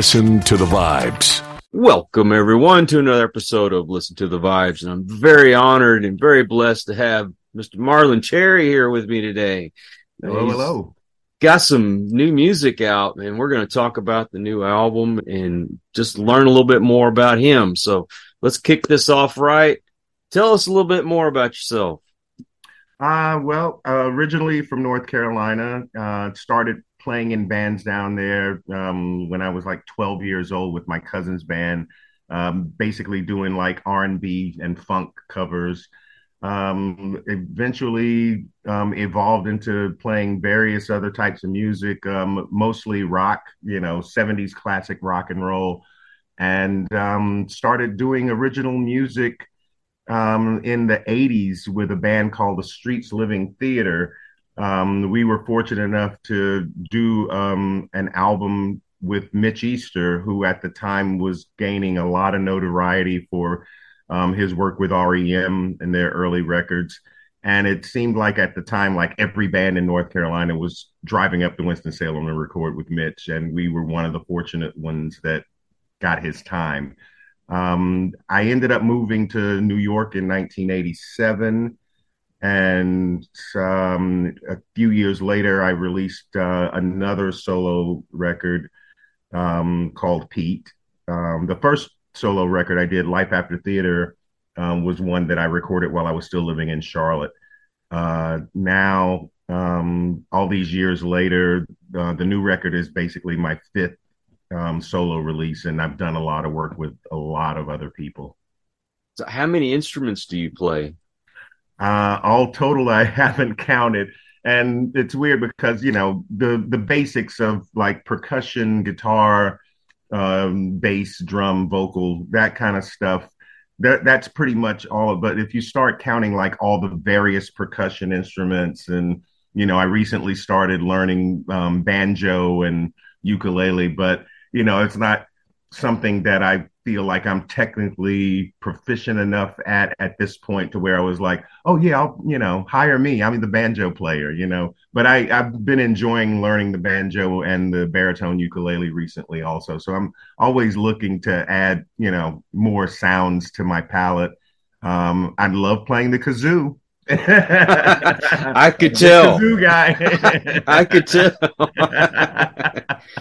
Listen to the Vibes. Welcome, everyone, to another episode of Listen to the Vibes. And I'm very honored and very blessed to have Mr. Marlon Cherry here with me today. Hello, He's hello. Got some new music out, and we're going to talk about the new album and just learn a little bit more about him. So let's kick this off right. Tell us a little bit more about yourself. Uh, well, uh, originally from North Carolina, uh, started playing in bands down there um, when I was like 12 years old with my cousin's band, um, basically doing like R&B and funk covers. Um, eventually um, evolved into playing various other types of music, um, mostly rock, you know, 70s classic rock and roll, and um, started doing original music in the 80s with a band called the Streets Living Theater. Um, we were fortunate enough to do um, an album with Mitch Easter, who at the time was gaining a lot of notoriety for um, his work with REM and their early records. And it seemed like at the time, like every band in North Carolina was driving up to Winston-Salem to record with Mitch. And we were one of the fortunate ones that got his time. Um, I ended up moving to New York in 1987. And um, a few years later, I released uh, another solo record um, called Pete. Um, the first solo record I did, Life After Théâtre, um, was one that I recorded while I was still living in Charlotte. Uh, now, um, all these years later, uh, the new record is basically my fifth um, solo release, and I've done a lot of work with a lot of other people. So, how many instruments do you play? Uh, all total, I haven't counted, and it's weird because you know the the basics of like percussion, guitar, um, bass, drum, vocal, that kind of stuff. That that's pretty much all. But if you start counting like all the various percussion instruments, and you know, I recently started learning um, banjo and ukulele, but you know, it's not something that I feel like I'm technically proficient enough at at this point to where I was like, oh yeah, I'll you know hire me. I'm the banjo player, you know. But I I've been enjoying learning the banjo and the baritone ukulele recently also. So I'm always looking to add you know more sounds to my palette. Um, I love playing the kazoo. I could tell. kazoo guy. I could tell.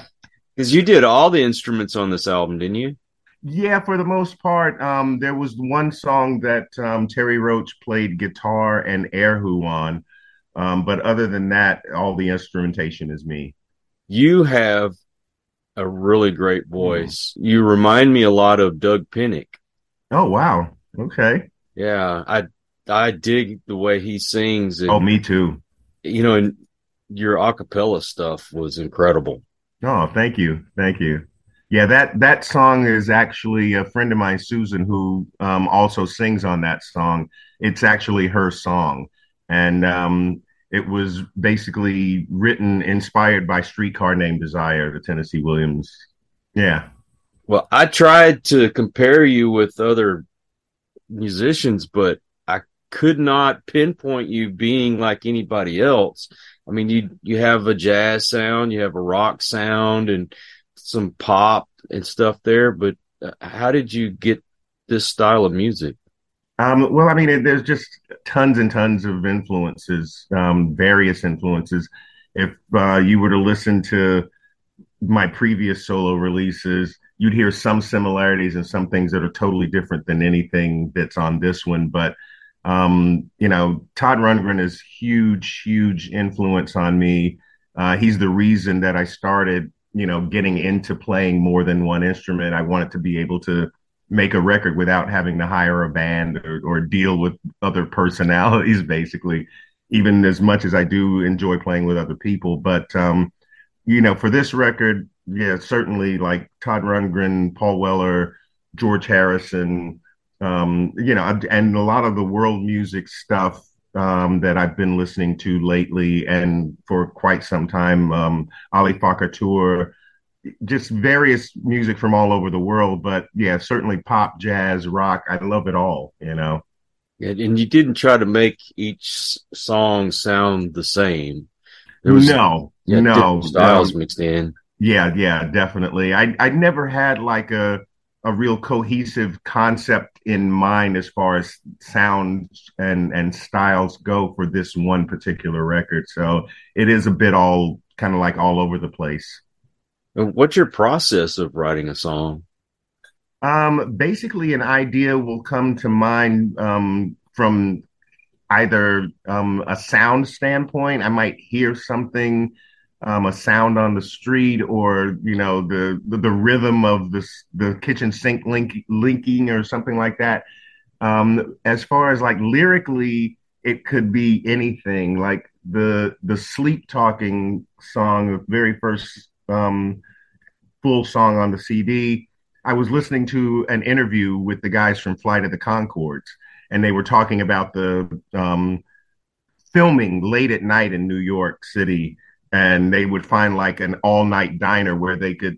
Because you did all the instruments on this album, didn't you? Yeah, for the most part. Um, there was one song that um, Terre Roche played guitar and erhu on, um, but other than that, all the instrumentation is me. You have a really great voice. Mm. You remind me a lot of Doug Pinnick. Oh wow! Okay. Yeah, I I dig the way he sings. And, oh, me too. You know, and your acapella stuff was incredible. Oh, thank you, thank you. Yeah, that that song is actually a friend of mine, Susan, who um, also sings on that song. It's actually her song, and um, it was basically written inspired by "Streetcar Named Desire," the Tennessee Williams. Yeah. Well, I tried to compare you with other musicians, but I could not pinpoint you being like anybody else. I mean, you you have a jazz sound, you have a rock sound, and some pop and stuff there. But uh, how did you get this style of music? Um, well, I mean, it, there's just tons and tons of influences, um, various influences. If uh, you were to listen to my previous solo releases, you'd hear some similarities and some things that are totally different than anything that's on this one. But um, you know, Todd Rundgren is huge, huge influence on me. Uh, he's the reason that I started, you know, getting into playing more than one instrument. I wanted to be able to make a record without having to hire a band or, or deal with other personalities, basically, even as much as I do enjoy playing with other people. But, um, you know, for this record, yeah, certainly like Todd Rundgren, Paul Weller, George Harrison, um, you know, and a lot of the world music stuff um, that I've been listening to lately and for quite some time. Um, Ali Farka Touré, just various music from all over the world. But yeah, certainly pop, jazz, rock. I love it all, you know. And you didn't try to make each song sound the same. There was, no, yeah, no styles mixed in. Yeah, yeah, definitely. I I never had like a a real cohesive concept in mind as far as sounds and and styles go for this one particular record. So it is a bit all kind of like all over the place. What's your process of writing a song? Um, basically, an idea will come to mind um, from either um, a sound standpoint. I might hear something um, a sound on the street or you know the the, the rhythm of the the kitchen sink link, linking or something like that. Um, as far as like lyrically, it could be anything. Like the the sleep talking song, the very first um, full song on the CD. I was listening to an interview with the guys from Flight of the Conchords, and they were talking about the um, filming late at night in New York City and they would find like an all night diner where they could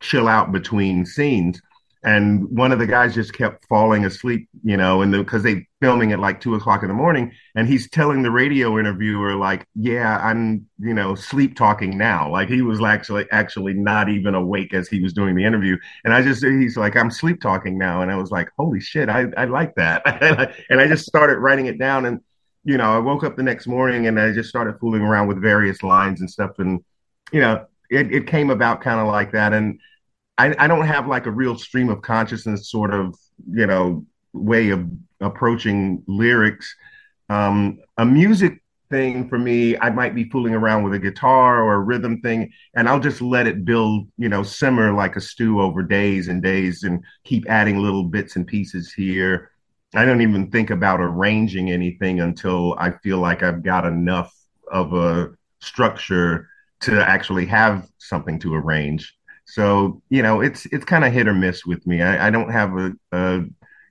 chill out between scenes. And one of the guys just kept falling asleep, you know, and because the, they filming at like two o'clock in the morning, and he's telling the radio interviewer like, "Yeah, I'm, you know, sleep talking now." Like he was actually actually not even awake as he was doing the interview, and I just he's like, "I'm sleep talking now," and I was like, "Holy shit, I I like that," and I just started writing it down, and you know, I woke up the next morning and I just started fooling around with various lines and stuff. And, you know, it, it came about kind of like that. And I, I don't have like a real stream of consciousness sort of, you know, way of approaching lyrics. Um, a music thing for me, I might be fooling around with a guitar or a rhythm thing, and I'll just let it build, you know, simmer like a stew over days and days and keep adding little bits and pieces here I don't even think about arranging anything until I feel like I've got enough of a structure to actually have something to arrange. So, you know, it's it's kind of hit or miss with me. I, I don't have a, a,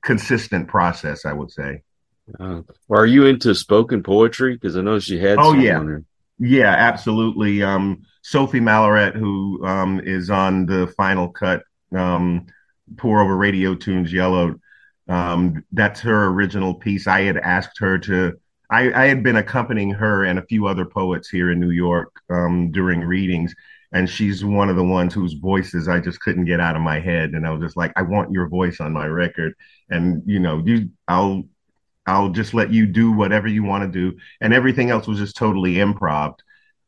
consistent process, I would say. Uh, are you into spoken poetry? Because I know she had. Oh yeah, yeah, absolutely. Um, Sophie Malleret, who um, is on the final cut, um, pour over radio tunes, yellow. Um, that's her original piece. I had asked her to. I, I, had been accompanying her and a few other poets here in New York um, during readings, and she's one of the ones whose voices I just couldn't get out of my head. And I was just like, I want your voice on my record, and you know, you, I'll, I'll just let you do whatever you want to do, and everything else was just totally improv.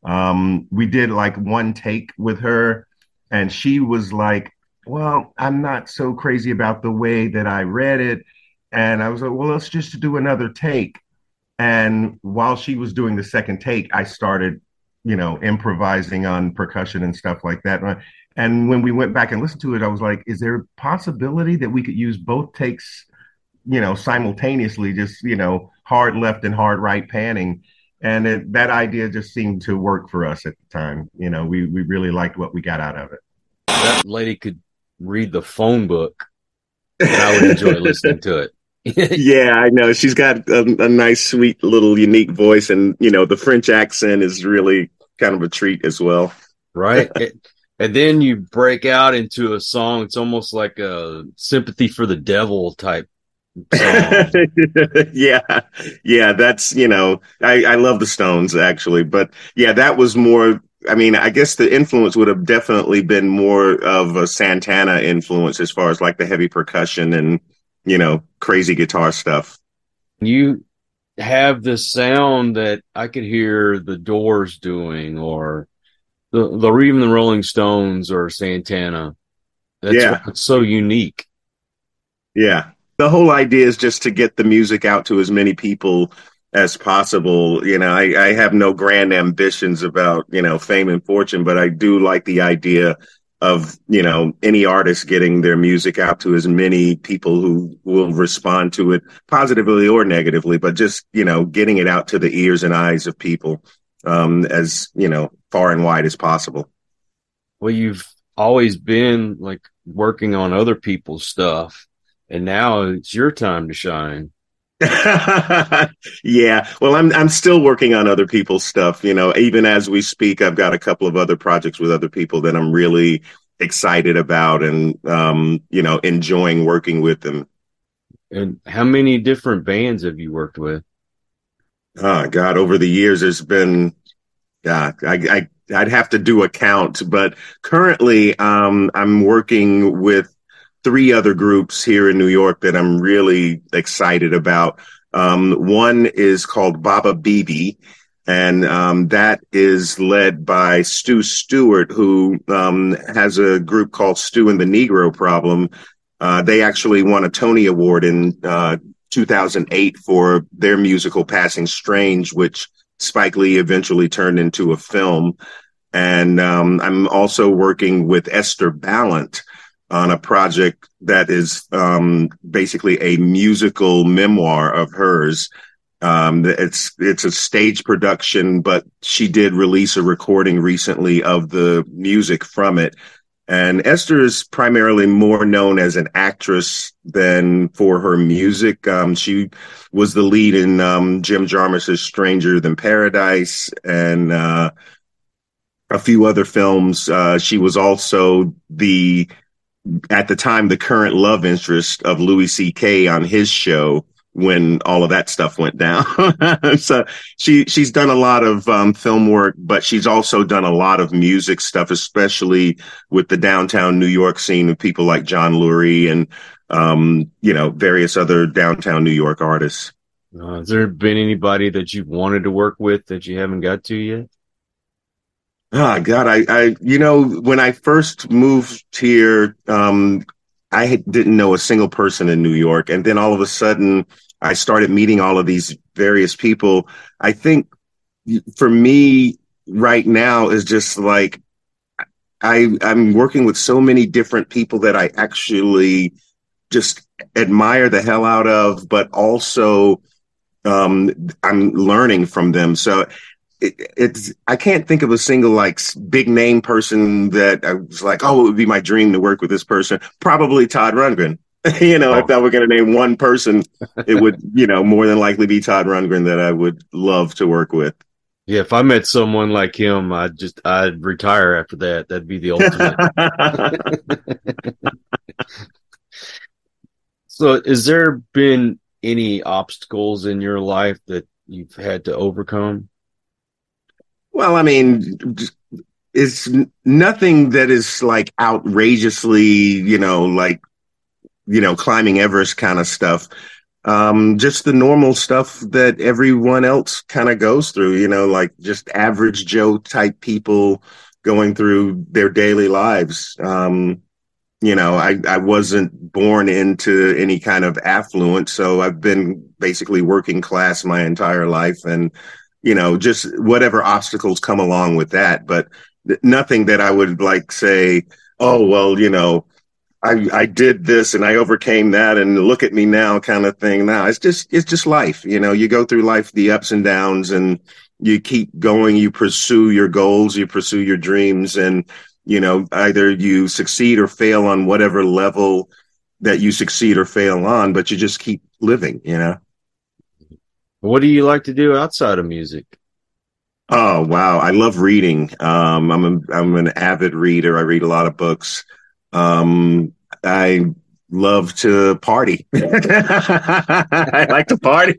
Um, we did like one take with her, and she was like, well, I'm not so crazy about the way that I read it. And I was like, well, let's just do another take. And while she was doing the second take, I started, you know, improvising on percussion and stuff like that. And when we went back and listened to it, I was like, is there a possibility that we could use both takes, you know, simultaneously, just, you know, hard left and hard right panning? And it, that idea just seemed to work for us at the time. You know, we, we really liked what we got out of it. That lady could read the phone book. and I would enjoy listening to it. yeah, I know. She's got a, a, nice, sweet, little unique voice, and you know the French accent is really kind of a treat as well. Right, and then you break out into a song. It's almost like a sympathy for the devil type. yeah, yeah. That's you know, I, I love the Stones actually, but yeah, that was more I mean, I guess the influence would have definitely been more of a Santana influence as far as like the heavy percussion and, you know, crazy guitar stuff. You have this sound that I could hear the Doors doing or the, the even the Rolling Stones or Santana. That's yeah. it's so unique. Yeah. The whole idea is just to get the music out to as many people as possible. You know, I, I have no grand ambitions about, you know, fame and fortune, but I do like the idea of, you know, any artist getting their music out to as many people who will respond to it positively or negatively, but just, you know, getting it out to the ears and eyes of people um, as, you know, far and wide as possible. Well, you've always been like working on other people's stuff, and now it's your time to shine. yeah. Well, I'm I'm still working on other people's stuff, you know, even as we speak, I've got a couple of other projects with other people that I'm really excited about and um, you know, enjoying working with them. And how many different bands have you worked with? Oh God, over the years there's been Yeah, I, I I'd have to do a count, but currently um, I'm working with three other groups here in New York that I'm really excited about. Um, one is called Baba Bibi, and um, that is led by Stew Stewart, who um, has a group called Stew and the Negro Problem. Uh, they actually won a Tony Award in uh, 2008 for their musical Passing Strange, which Spike Lee eventually turned into a film. And um, I'm also working with Eszter Balint on a project that is um, basically a musical memoir of hers. Um, it's it's a stage production, but she did release a recording recently of the music from it. And Eszter is primarily more known as an actress than for her music. Um, she was the lead in um, Jim Jarmusch's Stranger Than Paradise and uh, a few other films. Uh, she was also the, at the time, the current love interest of Louis C.K. on his show when all of that stuff went down. so she she's done a lot of um, film work, but she's also done a lot of music stuff, especially with the downtown New York scene of people like John Lurie and um, you know various other downtown New York artists. Uh, has there been anybody that you've wanted to work with that you haven't got to yet? Oh God, I, I, you know, when I first moved here, um, I didn't know a single person in New York, and then all of a sudden, I started meeting all of these various people. I think for me right now is just like I I'm working with so many different people that I actually just admire the hell out of, but also um, I'm learning from them. So it, it's I can't think of a single like big name person that I was like, oh, it would be my dream to work with this person. Probably Todd Rundgren. you know, oh. if I were going to name one person, it would, you know, more than likely be Todd Rundgren that I would love to work with. Yeah, if I met someone like him, I'd just I'd retire after that. That'd be the ultimate. so, has there been any obstacles in your life that you've had to overcome? Well, I mean, it's nothing that is like outrageously, you know, like, you know, climbing Everest kind of stuff. Um, just the normal stuff that everyone else kind of goes through, you know, like just average Joe type people going through their daily lives. Um, you know, I, I wasn't born into any kind of affluence, so I've been basically working class my entire life and you know, just whatever obstacles come along with that. But nothing that I would like say, oh, well, you know, I, I did this and I overcame that and look at me now kind of thing. Now it's just, it's just life. You know, you go through life, the ups and downs and you keep going, you pursue your goals, you pursue your dreams and, you know, either you succeed or fail on whatever level that you succeed or fail on, but you just keep living, you know? What do you like to do outside of music? Oh wow, I love reading. Um, I'm a, I'm an avid reader. I read a lot of books. Um, I love to party. I like to party.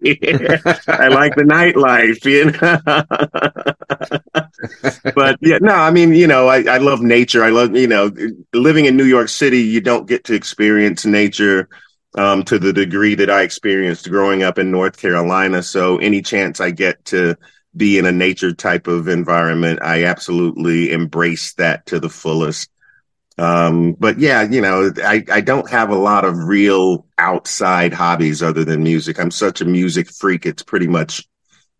I like the nightlife, you know. but yeah, no, I mean, you know, I, I love nature. I love, you know, living in New York City, you don't get to experience nature um, to the degree that I experienced growing up in North Carolina. So any chance I get to be in a nature type of environment, I absolutely embrace that to the fullest. Um, but yeah, you know, I, I don't have a lot of real outside hobbies other than music. I'm such a music freak. It's pretty much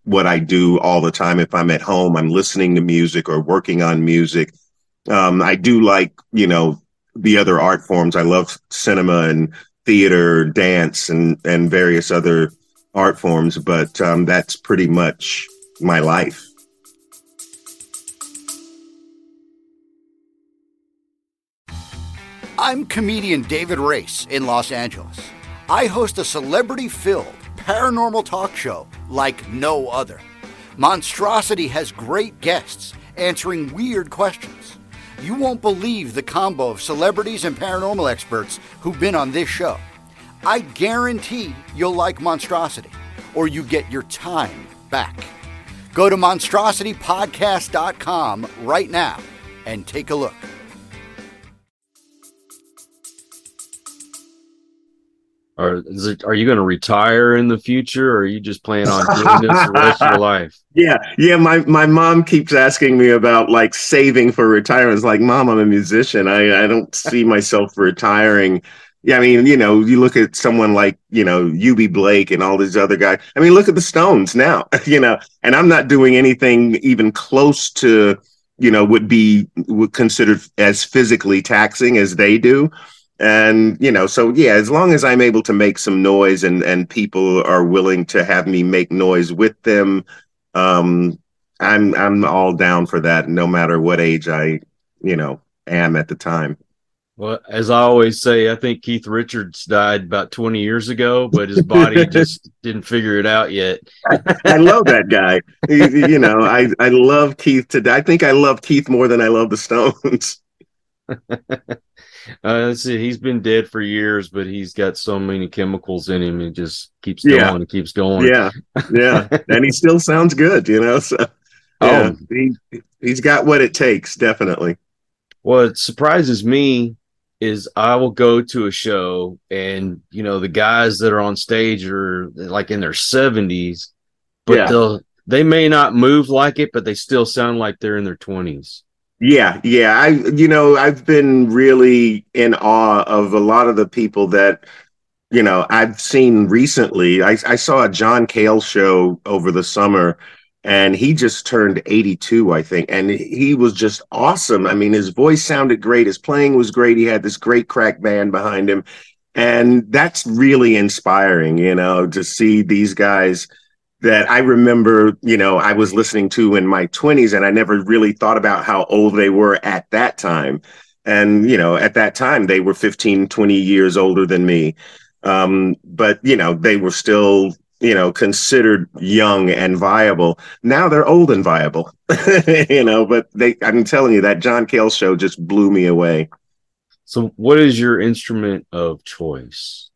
what I do all the time. If I'm at home, I'm listening to music or working on music. Um, I do like, you know, the other art forms. I love cinema and theater, dance, and and various other art forms, but um, that's pretty much my life. I'm comedian David Race in Los Angeles. I host a celebrity filled paranormal talk show like no other. Monstrosity has great guests answering weird questions. You won't believe the combo of celebrities and paranormal experts who've been on this show. I guarantee you'll like Monstrosity, or you get your time back. Go to monstrositypodcast.com right now and take a look. Is it, are you going to retire in the future, or are you just planning on doing this the rest of your life? Yeah, yeah. My my mom keeps asking me about like saving for retirement. It's like, mom, I'm a musician. I I don't see myself retiring. Yeah, I mean, you know, you look at someone like you know Eubie Blake and all these other guys. I mean, look at the Stones now. You know, and I'm not doing anything even close to you know would be would considered as physically taxing as they do and you know so yeah as long as i'm able to make some noise and and people are willing to have me make noise with them um i'm i'm all down for that no matter what age i you know am at the time. Well as i always say i think keith richards died about 20 years ago but his body just didn't figure it out yet. I love that guy. You know i i love keith today i think i love keith more than i love the stones uh, see, he's been dead for years, but he's got so many chemicals in him. He just keeps going yeah. and keeps going. Yeah, yeah, and he still sounds good, you know. So, yeah, oh. he he's got what it takes, definitely. What surprises me is I will go to a show and you know the guys that are on stage are like in their seventies, but yeah. they'll they may not move like it, but they still sound like they're in their twenties. Yeah, yeah. I you know, I've been really in awe of a lot of the people that you know I've seen recently. I, I saw a John Cale show over the summer and he just turned 82 i think and he was just awesome i mean his voice sounded great his playing was great he had this great crack band behind him and that's really inspiring you know to see these guys that I remember, you know, I was listening to in my 20s and I never really thought about how old they were at that time. And, you know, at that time they were 15, 20 years older than me. Um, but, you know, they were still, you know, considered young and viable. Now they're old and viable, you know, but they, I'm telling you, that John Cale show just blew me away. So, what is your instrument of choice?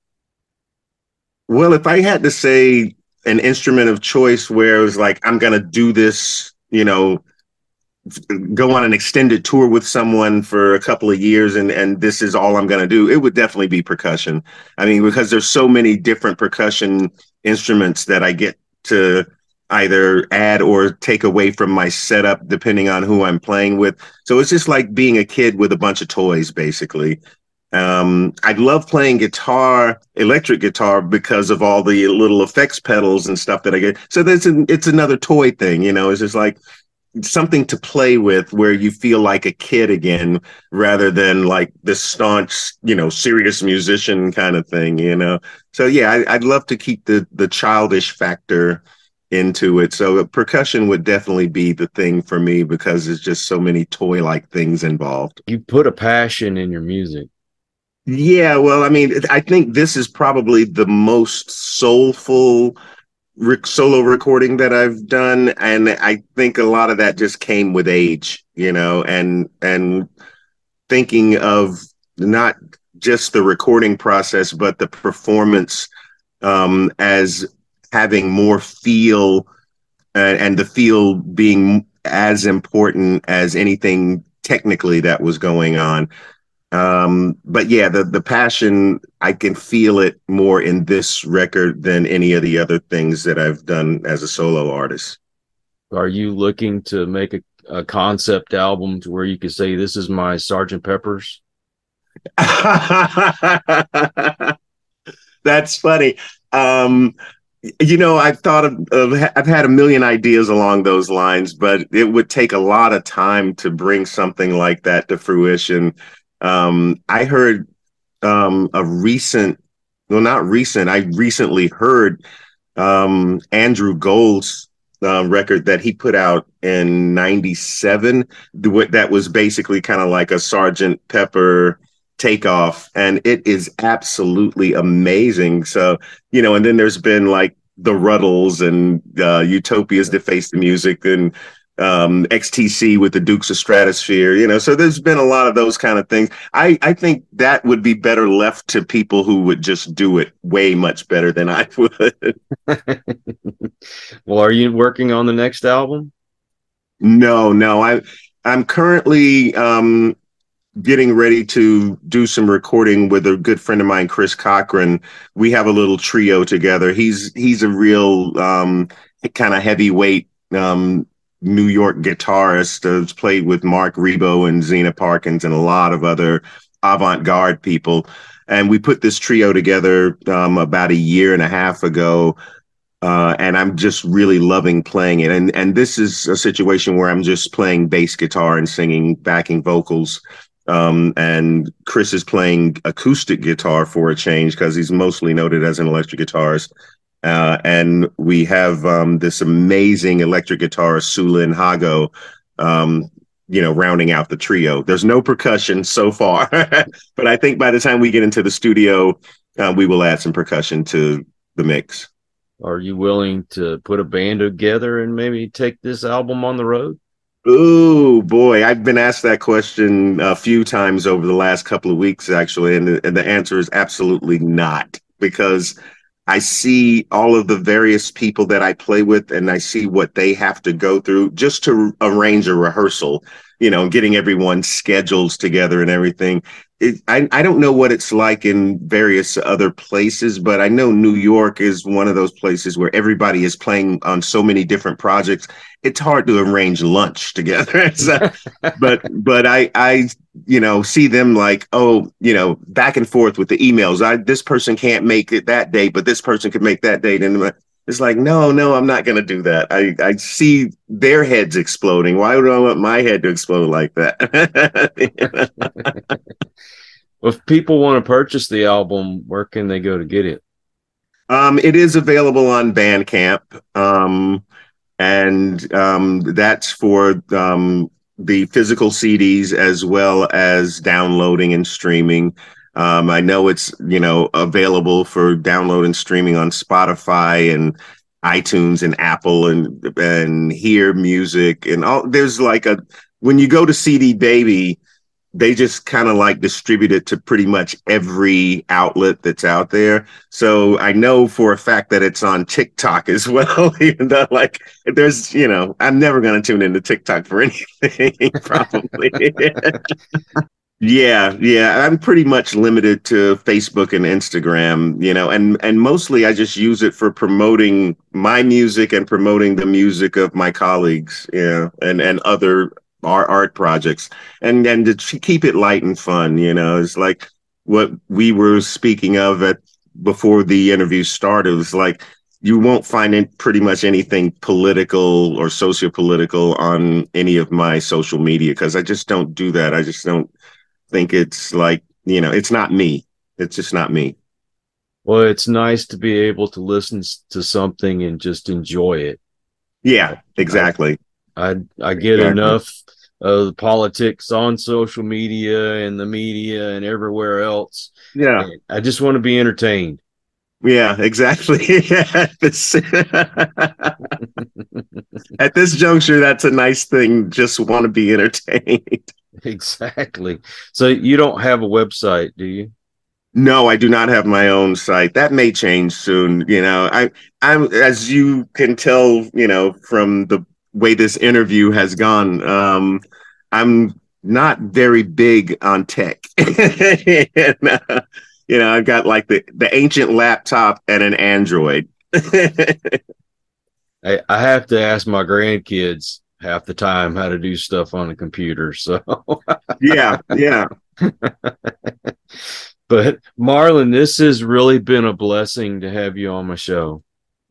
Well, if I had to say an instrument of choice where it was like I'm gonna do this, you know, go on an extended tour with someone for a couple of years and and this is all I'm going to do. It would definitely be percussion. I mean because there's so many different percussion instruments that I get to either add or take away from my setup depending on who I'm playing with. So it's just like being a kid with a bunch of toys basically um, I love playing guitar, electric guitar, because of all the little effects pedals and stuff that I get. So that's an, it's another toy thing, you know. It's just like something to play with where you feel like a kid again, rather than like this staunch, you know, serious musician kind of thing, you know. So yeah, I, I'd love to keep the the childish factor into it. So percussion would definitely be the thing for me because there's just so many toy like things involved. You put a passion in your music. Yeah, well, I mean, I think this is probably the most soulful solo recording that I've done, and I think a lot of that just came with age, you know, and and thinking of not just the recording process, but the performance um, as having more feel, and, and the feel being as important as anything technically that was going on. Um, but yeah, the the passion I can feel it more in this record than any of the other things that I've done as a solo artist. Are you looking to make a, a concept album to where you could say this is my Sergeant Pepper's? That's funny. Um, you know, I've thought of, of, I've had a million ideas along those lines, but it would take a lot of time to bring something like that to fruition. Um, I heard um, a recent, well, not recent. I recently heard um, Andrew Gold's uh, record that he put out in '97. That was basically kind of like a Sergeant Pepper takeoff, and it is absolutely amazing. So you know, and then there's been like the Rutles and uh, Utopias that face the music and um, XTC with the Dukes of Stratosphear, you know. So there's been a lot of those kind of things. I I think that would be better left to people who would just do it way much better than I would. well, are you working on the next album? No, no. I I'm currently um, getting ready to do some recording with a good friend of mine, Chris Cochrane. We have a little trio together. He's he's a real um, kind of heavyweight um, New York guitarist. Has played with Marc Ribot and Zeena Parkins and a lot of other avant-garde people. And we put this trio together um, about a year and a half ago uh, and I'm just really loving playing it. And and this is a situation where I'm just playing bass guitar and singing backing vocals. Um, and Chris is playing acoustic guitar for a change because he's mostly noted as an electric guitarist. Uh, and we have um, this amazing electric guitarist, Sulin Hago, um, you know, rounding out the trio. There's no percussion so far, but I think by the time we get into the studio, uh, we will add some percussion to the mix. Are you willing to put a band together and maybe take this album on the road? Oh boy, I've been asked that question a few times over the last couple of weeks, actually, and the, and the answer is absolutely not because I see all of the various people that I play with, and I see what they have to go through just to arrange a rehearsal. You know, getting everyone's schedules together and everything it, I, I don't know what it's like in various other places, but I know New York is one of those places where everybody is playing on so many different projects. It's hard to arrange lunch together. so, but but I I you know see them like oh you know back and forth with the emails. I this person can't make it that day, but this person could make that date, and it's like no no I'm not going to do that. I I see their heads exploding. Why would I want my head to explode like that? if people want to purchase the album, where can they go to get it? Um, it is available on Bandcamp, um, and um, that's for um, the physical CDs as well as downloading and streaming. Um, I know it's you know available for download and streaming on Spotify and iTunes and Apple and and Hear Music and all. There's like a when you go to CD Baby, they just kind of like distribute it to pretty much every outlet that's out there. So I know for a fact that it's on TikTok as well. Even though, like, there's, you know, I'm never going to tune into TikTok for anything, probably. yeah, yeah, I'm pretty much limited to Facebook and Instagram, you know, and and mostly I just use it for promoting my music and promoting the music of my colleagues, you know, and and other our art projects. And and to keep it light and fun you know it's like what we were speaking of at before the interview started. Was like you won't find it pretty much anything political or socio-political on any of my social media because i just don't do that. I just don't think it's like you know it's not me it's just not me well it's nice to be able to listen to something and just enjoy it yeah exactly I I get exactly. enough of the politics on social media and the media and everywhere else. Yeah. I just want to be entertained. Yeah, exactly. at, this, at this juncture, that's a nice thing. Just want to be entertained. Exactly. So you don't have a website, do you? No, I do not have my own site. That may change soon. You know, I, I'm as you can tell, you know, from the way this interview has gone. Um, I'm not very big on tech. and, uh, you know, I've got like the, the ancient laptop and an Android. I, I have to ask my grandkids half the time how to do stuff on a computer. So yeah, yeah. but Marlon, this has really been a blessing to have you on my show.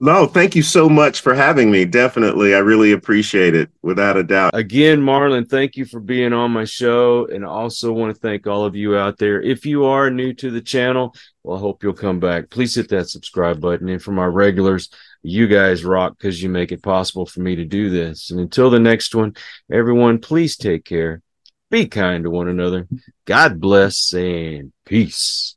No, thank you so much for having me. Definitely. I really appreciate it without a doubt. Again, Marlon, thank you for being on my show. And I also want to thank all of you out there. If you are new to the channel, well, I hope you'll come back. Please hit that subscribe button. And for my regulars, you guys rock because you make it possible for me to do this. And until the next one, everyone, please take care. Be kind to one another. God bless and peace.